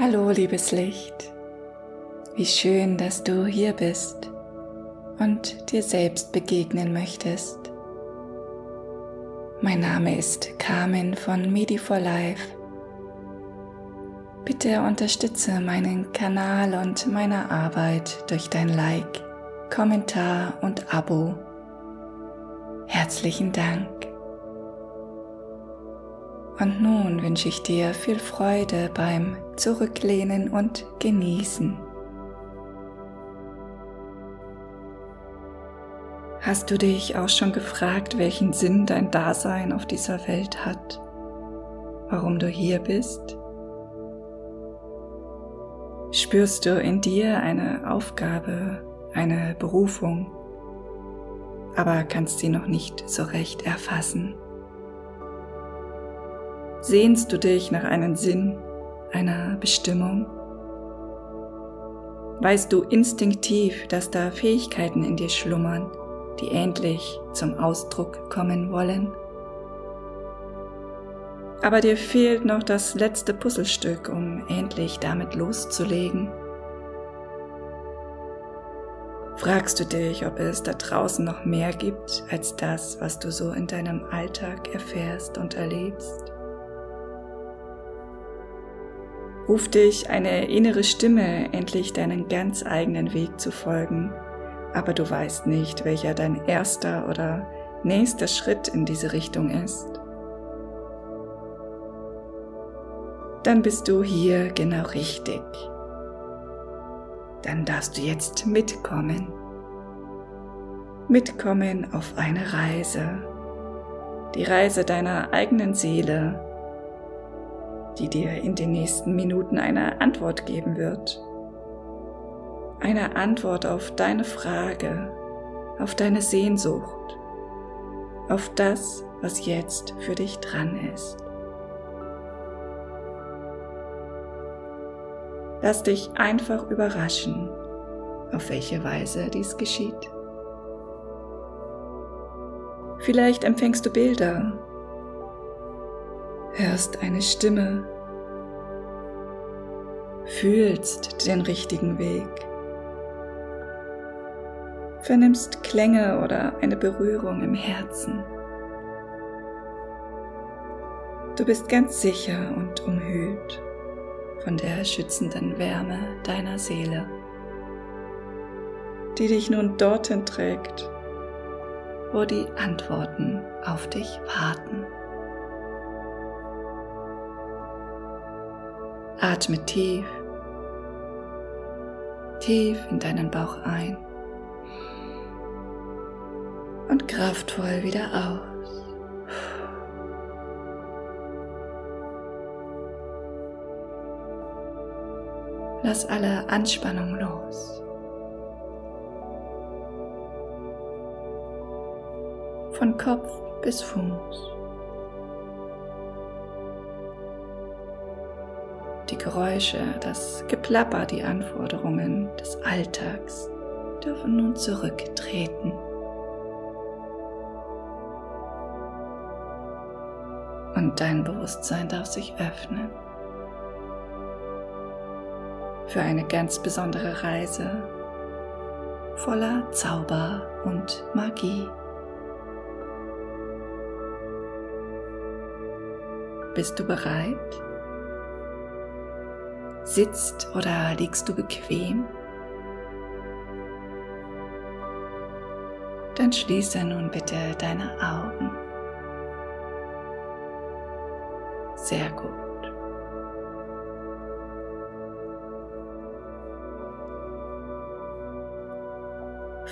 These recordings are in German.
Hallo liebes Licht, wie schön, dass du hier bist und dir selbst begegnen möchtest. Mein Name ist Carmen von Medi for Life. Bitte unterstütze meinen Kanal und meine Arbeit durch dein Like, Kommentar und Abo. Herzlichen Dank. Und nun wünsche ich dir viel Freude beim Zurücklehnen und Genießen. Hast du dich auch schon gefragt, welchen Sinn dein Dasein auf dieser Welt hat? Warum du hier bist? Spürst du in dir eine Aufgabe, eine Berufung, aber kannst sie noch nicht so recht erfassen? Sehnst du dich nach einem Sinn, einer Bestimmung? Weißt du instinktiv, dass da Fähigkeiten in dir schlummern, die endlich zum Ausdruck kommen wollen? Aber dir fehlt noch das letzte Puzzlestück, um endlich damit loszulegen. Fragst du dich, ob es da draußen noch mehr gibt als das, was du so in deinem Alltag erfährst und erlebst? Ruft dich eine innere Stimme, endlich deinen ganz eigenen Weg zu folgen, aber du weißt nicht, welcher dein erster oder nächster Schritt in diese Richtung ist. Dann bist du hier genau richtig. Dann darfst du jetzt mitkommen. Mitkommen auf eine Reise. Die Reise deiner eigenen Seele die dir in den nächsten Minuten eine Antwort geben wird. Eine Antwort auf deine Frage, auf deine Sehnsucht, auf das, was jetzt für dich dran ist. Lass dich einfach überraschen, auf welche Weise dies geschieht. Vielleicht empfängst du Bilder hörst eine Stimme, fühlst den richtigen Weg, vernimmst Klänge oder eine Berührung im Herzen. Du bist ganz sicher und umhüllt von der schützenden Wärme deiner Seele, die dich nun dorthin trägt, wo die Antworten auf dich warten. Atme tief, tief in deinen Bauch ein und kraftvoll wieder aus. Lass alle Anspannung los. Von Kopf bis Fuß. Die Geräusche, das Geplapper, die Anforderungen des Alltags dürfen nun zurücktreten. Und dein Bewusstsein darf sich öffnen für eine ganz besondere Reise voller Zauber und Magie. Bist du bereit? Sitzt oder liegst du bequem? Dann schließe nun bitte deine Augen. Sehr gut.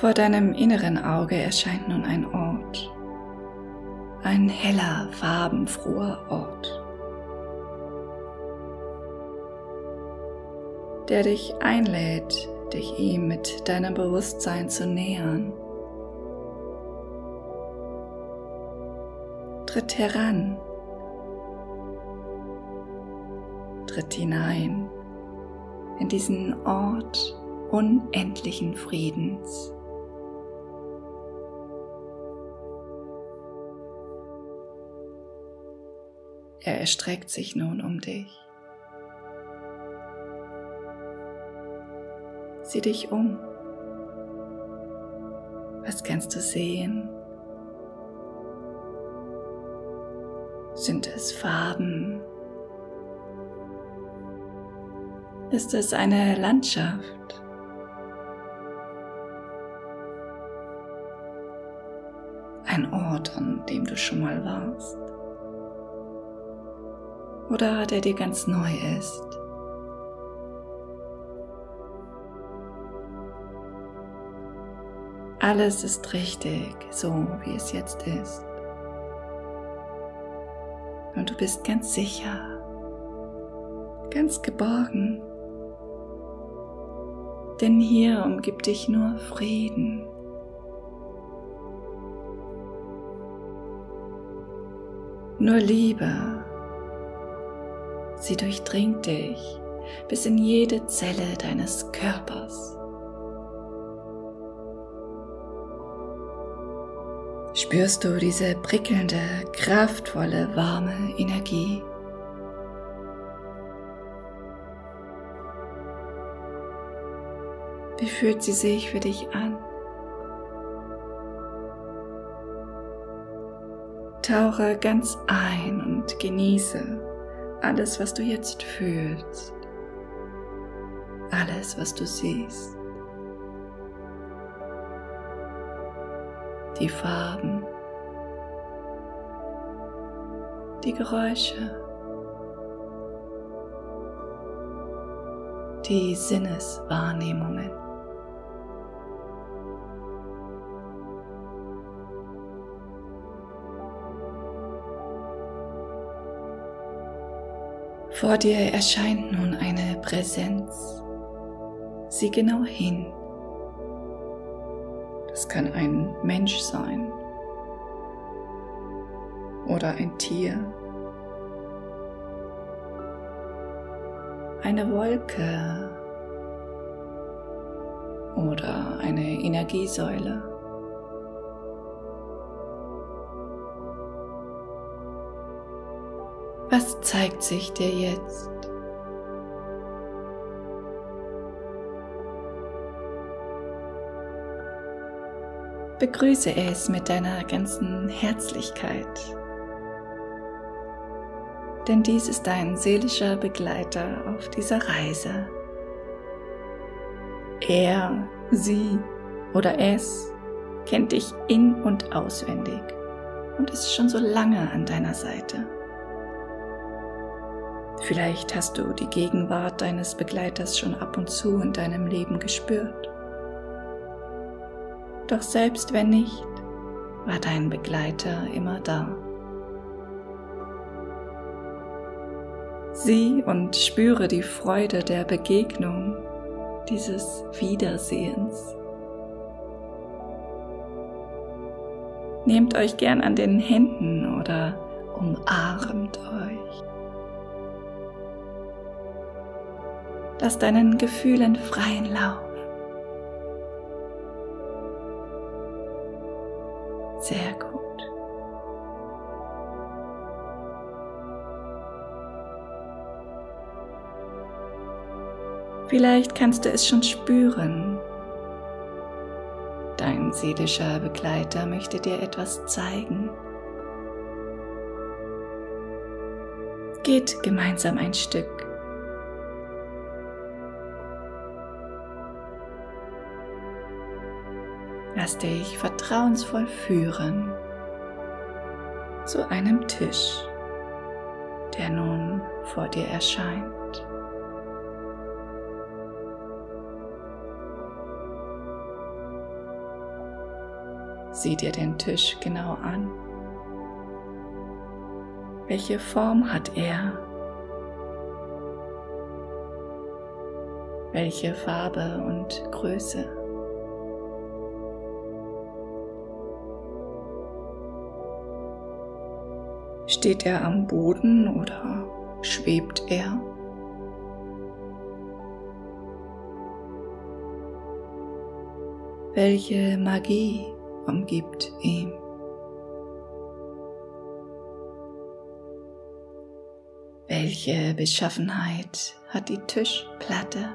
Vor deinem inneren Auge erscheint nun ein Ort, ein heller, farbenfroher Ort. Der dich einlädt, dich ihm mit deinem Bewusstsein zu nähern. Tritt heran, tritt hinein in diesen Ort unendlichen Friedens. Er erstreckt sich nun um dich Sieh dich um. Was kannst du sehen? Sind es Farben? Ist es eine Landschaft? Ein Ort, an dem du schon mal warst? Oder der dir ganz neu ist? Alles ist richtig, so wie es jetzt ist. Und du bist ganz sicher, ganz geborgen. Denn hier umgibt dich nur Frieden. Nur Liebe. Sie durchdringt dich bis in jede Zelle deines Körpers. Spürst du diese prickelnde, kraftvolle, warme Energie. Wie fühlt sie sich für dich an? Tauche ganz ein und genieße alles, was du jetzt fühlst, alles, was du siehst. die Farben, die Geräusche, die Sinneswahrnehmungen. Vor dir erscheint nun eine Präsenz. Sieh genau hin. Es kann ein Mensch sein oder ein Tier, eine Wolke oder eine Energiesäule. Was zeigt sich dir jetzt? begrüße es mit deiner ganzen Herzlichkeit. Denn dies ist dein seelischer Begleiter auf dieser Reise. Er, sie oder es kennt dich in und auswendig und ist schon so lange an deiner Seite. Vielleicht hast du die Gegenwart deines Begleiters schon ab und zu in deinem Leben gespürt. Doch selbst wenn nicht, war dein Begleiter immer da. Sieh und spüre die Freude der Begegnung, dieses Wiedersehens. Nehmt euch gern an den Händen oder umarmt euch. Lass deinen Gefühlen freien Lauf. Sehr gut. Vielleicht kannst du es schon spüren. Dein seelischer Begleiter möchte dir etwas zeigen. Geht gemeinsam ein Stück. Lass dich vertrauensvoll führen zu einem Tisch, der nun vor dir erscheint. Sieh dir den Tisch genau an. Welche Form hat er? Welche Farbe und Größe? Steht er am Boden oder schwebt er? Welche Magie Gibt ihm. Welche Beschaffenheit hat die Tischplatte?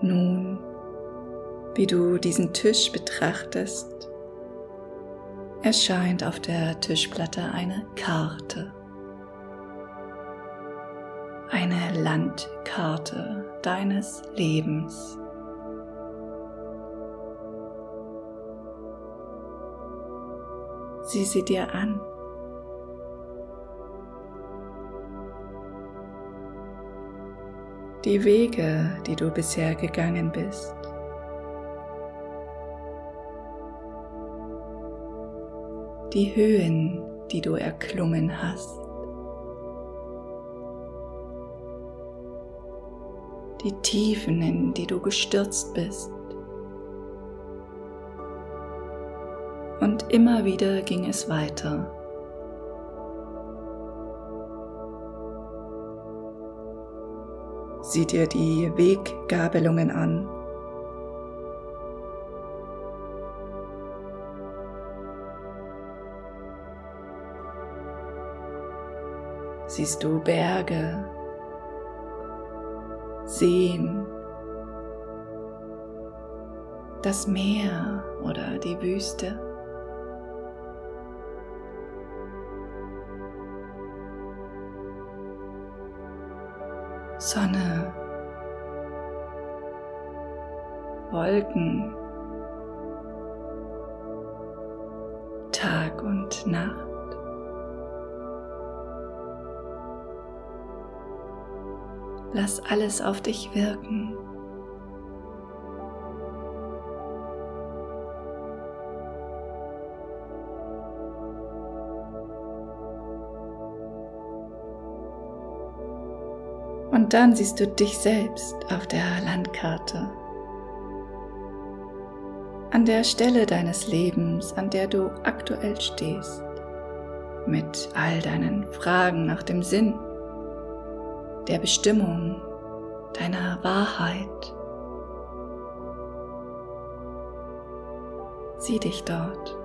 Nun, wie du diesen Tisch betrachtest, erscheint auf der Tischplatte eine Karte. Eine Landkarte deines Lebens. Sieh sie dir an. Die Wege, die du bisher gegangen bist. Die Höhen, die du erklommen hast. Die Tiefen, in die du gestürzt bist. Und immer wieder ging es weiter. Sieh dir die Weggabelungen an. Siehst du Berge, Seen, das Meer oder die Wüste? Sonne, Wolken, Tag und Nacht. Lass alles auf dich wirken. Und dann siehst du dich selbst auf der Landkarte. An der Stelle deines Lebens, an der du aktuell stehst. Mit all deinen Fragen nach dem Sinn, der Bestimmung, deiner Wahrheit. Sieh dich dort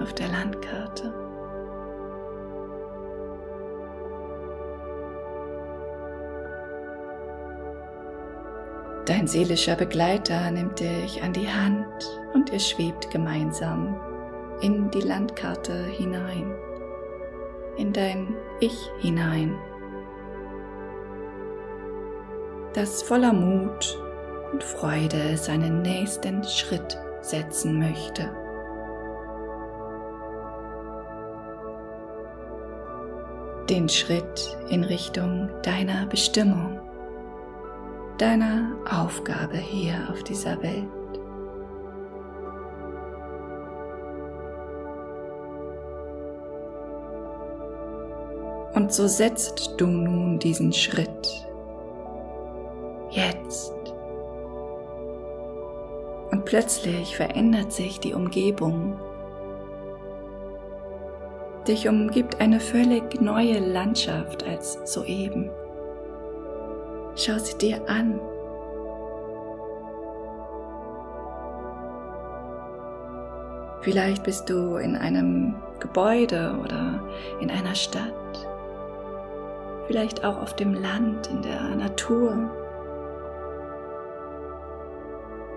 auf der Landkarte. Dein seelischer Begleiter nimmt dich an die Hand und ihr schwebt gemeinsam in die Landkarte hinein, in dein Ich hinein, das voller Mut und Freude seinen nächsten Schritt setzen möchte. Den Schritt in Richtung deiner Bestimmung deiner Aufgabe hier auf dieser Welt. Und so setzt du nun diesen Schritt jetzt. Und plötzlich verändert sich die Umgebung. Dich umgibt eine völlig neue Landschaft als soeben. Schau sie dir an. Vielleicht bist du in einem Gebäude oder in einer Stadt. Vielleicht auch auf dem Land, in der Natur.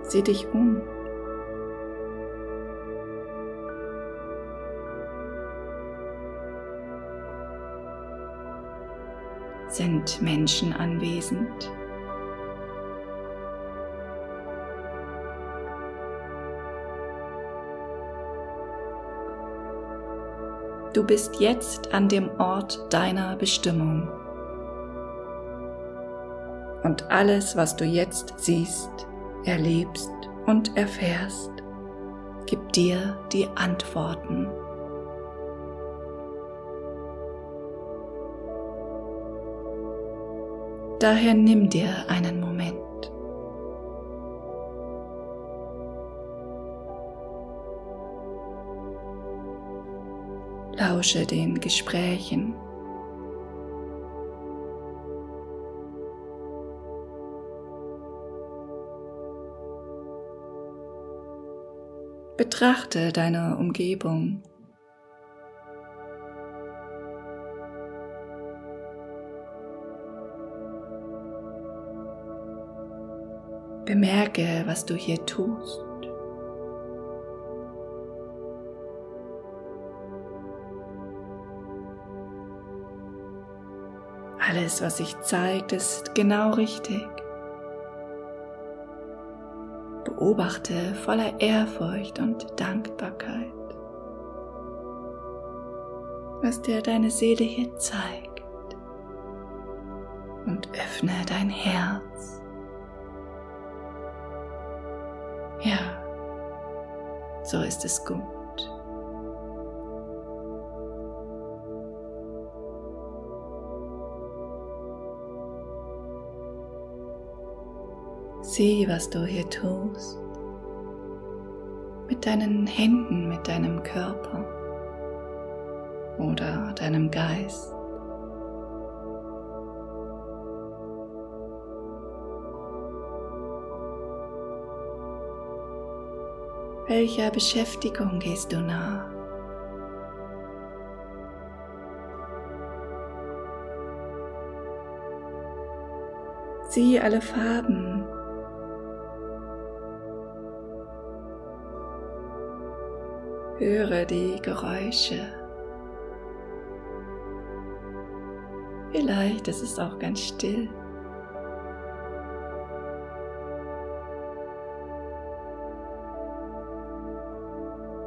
Sieh dich um. Sind Menschen anwesend? Du bist jetzt an dem Ort deiner Bestimmung. Und alles, was du jetzt siehst, erlebst und erfährst, gibt dir die Antworten. Daher nimm dir einen Moment. Lausche den Gesprächen. Betrachte deine Umgebung. Bemerke, was du hier tust. Alles, was sich zeigt, ist genau richtig. Beobachte voller Ehrfurcht und Dankbarkeit, was dir deine Seele hier zeigt. Und öffne dein Herz. Ja, so ist es gut. Sieh, was du hier tust. Mit deinen Händen, mit deinem Körper oder deinem Geist. Welcher Beschäftigung gehst du nach? Sieh alle Farben, Höre die Geräusche. Vielleicht ist es auch ganz still.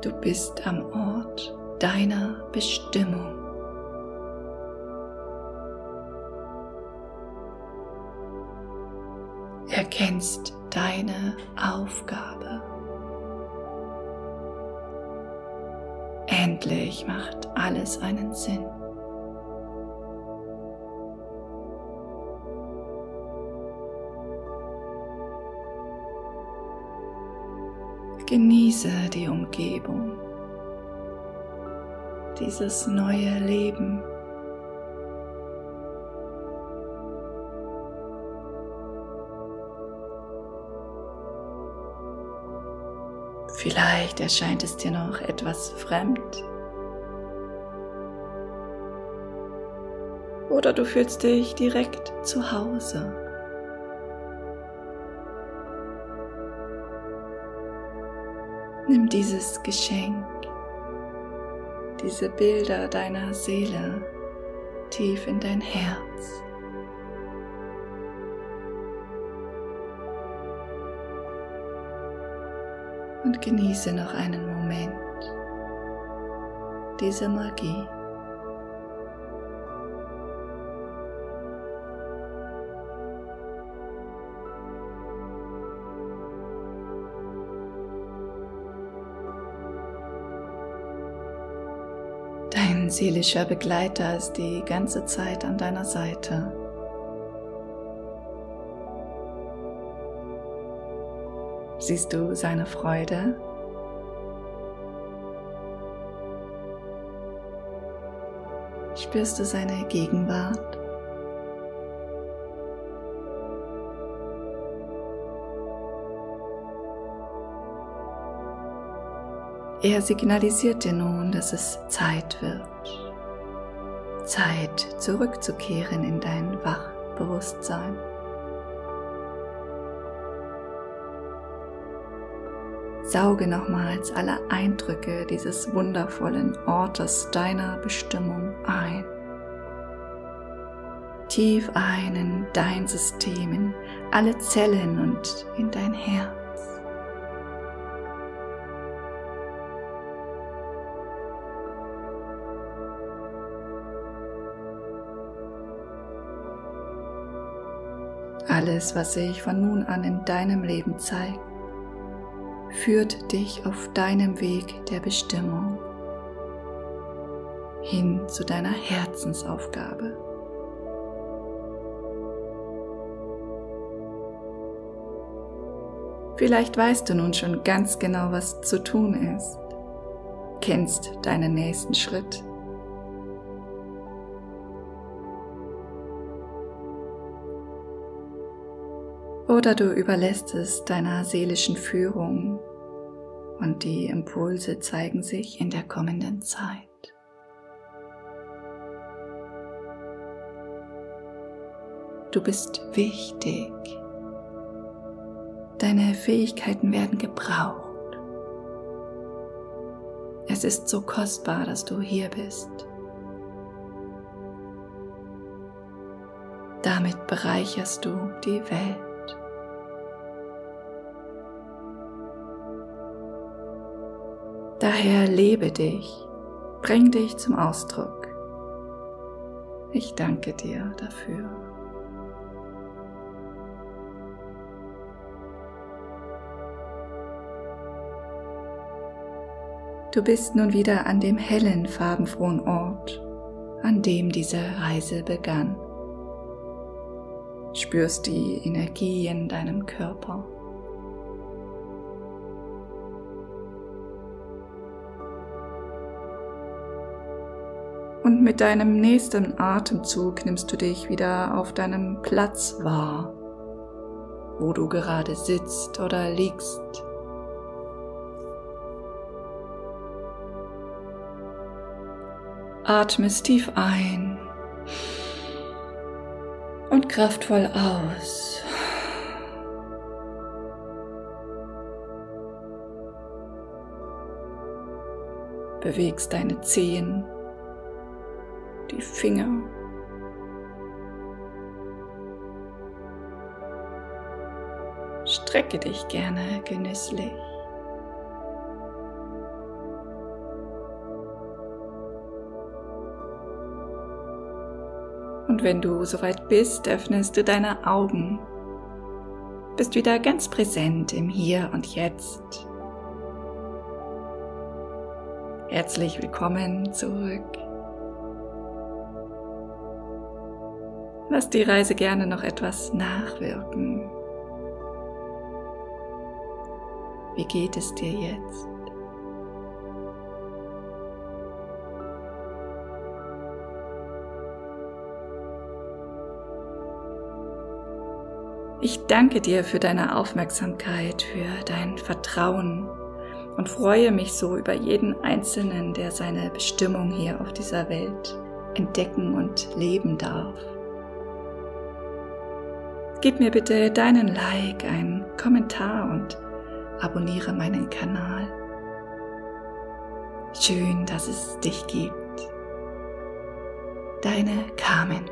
Du bist am Ort deiner Bestimmung. Erkennst deine Aufgabe. Endlich macht alles einen Sinn. Genieße die Umgebung, dieses neue Leben. Vielleicht erscheint es dir noch etwas fremd. Oder du fühlst dich direkt zu Hause. Nimm dieses Geschenk, diese Bilder deiner Seele tief in dein Herz. Und genieße noch einen Moment diese Magie. Dein seelischer Begleiter ist die ganze Zeit an deiner Seite. Siehst du seine Freude? Spürst du seine Gegenwart? Er signalisiert dir nun, dass es Zeit wird. Zeit zurückzukehren in dein Wachbewusstsein. Sauge nochmals alle Eindrücke dieses wundervollen Ortes deiner Bestimmung ein. Tief ein in dein System, in alle Zellen und in dein Herz. Alles, was sich von nun an in deinem Leben zeigt, führt dich auf deinem Weg der Bestimmung hin zu deiner Herzensaufgabe. Vielleicht weißt du nun schon ganz genau, was zu tun ist, kennst deinen nächsten Schritt oder du überlässt es deiner seelischen Führung und die Impulse zeigen sich in der kommenden Zeit. Du bist wichtig. Deine Fähigkeiten werden gebraucht. Es ist so kostbar, dass du hier bist. Damit bereicherst du die Welt. Daher lebe dich, bring dich zum Ausdruck. Ich danke dir dafür. Du bist nun wieder an dem hellen, farbenfrohen Ort, an dem diese Reise begann. Spürst die Energie in deinem Körper. Mit deinem nächsten Atemzug nimmst du dich wieder auf deinem Platz wahr, wo du gerade sitzt oder liegst. Atme tief ein und kraftvoll aus. Bewegst deine Zehen, Finger. Strecke dich gerne genüsslich. Und wenn du soweit bist, öffnest du deine Augen. Bist wieder ganz präsent im Hier und Jetzt. Herzlich willkommen zurück. Lass die Reise gerne noch etwas nachwirken. Wie geht es dir jetzt? Ich danke dir für deine Aufmerksamkeit, für dein Vertrauen und freue mich so über jeden Einzelnen, der seine Bestimmung hier auf dieser Welt entdecken und leben darf. Gib mir bitte deinen Like, einen Kommentar und abonniere meinen Kanal. Schön, dass es dich gibt. Deine Carmen.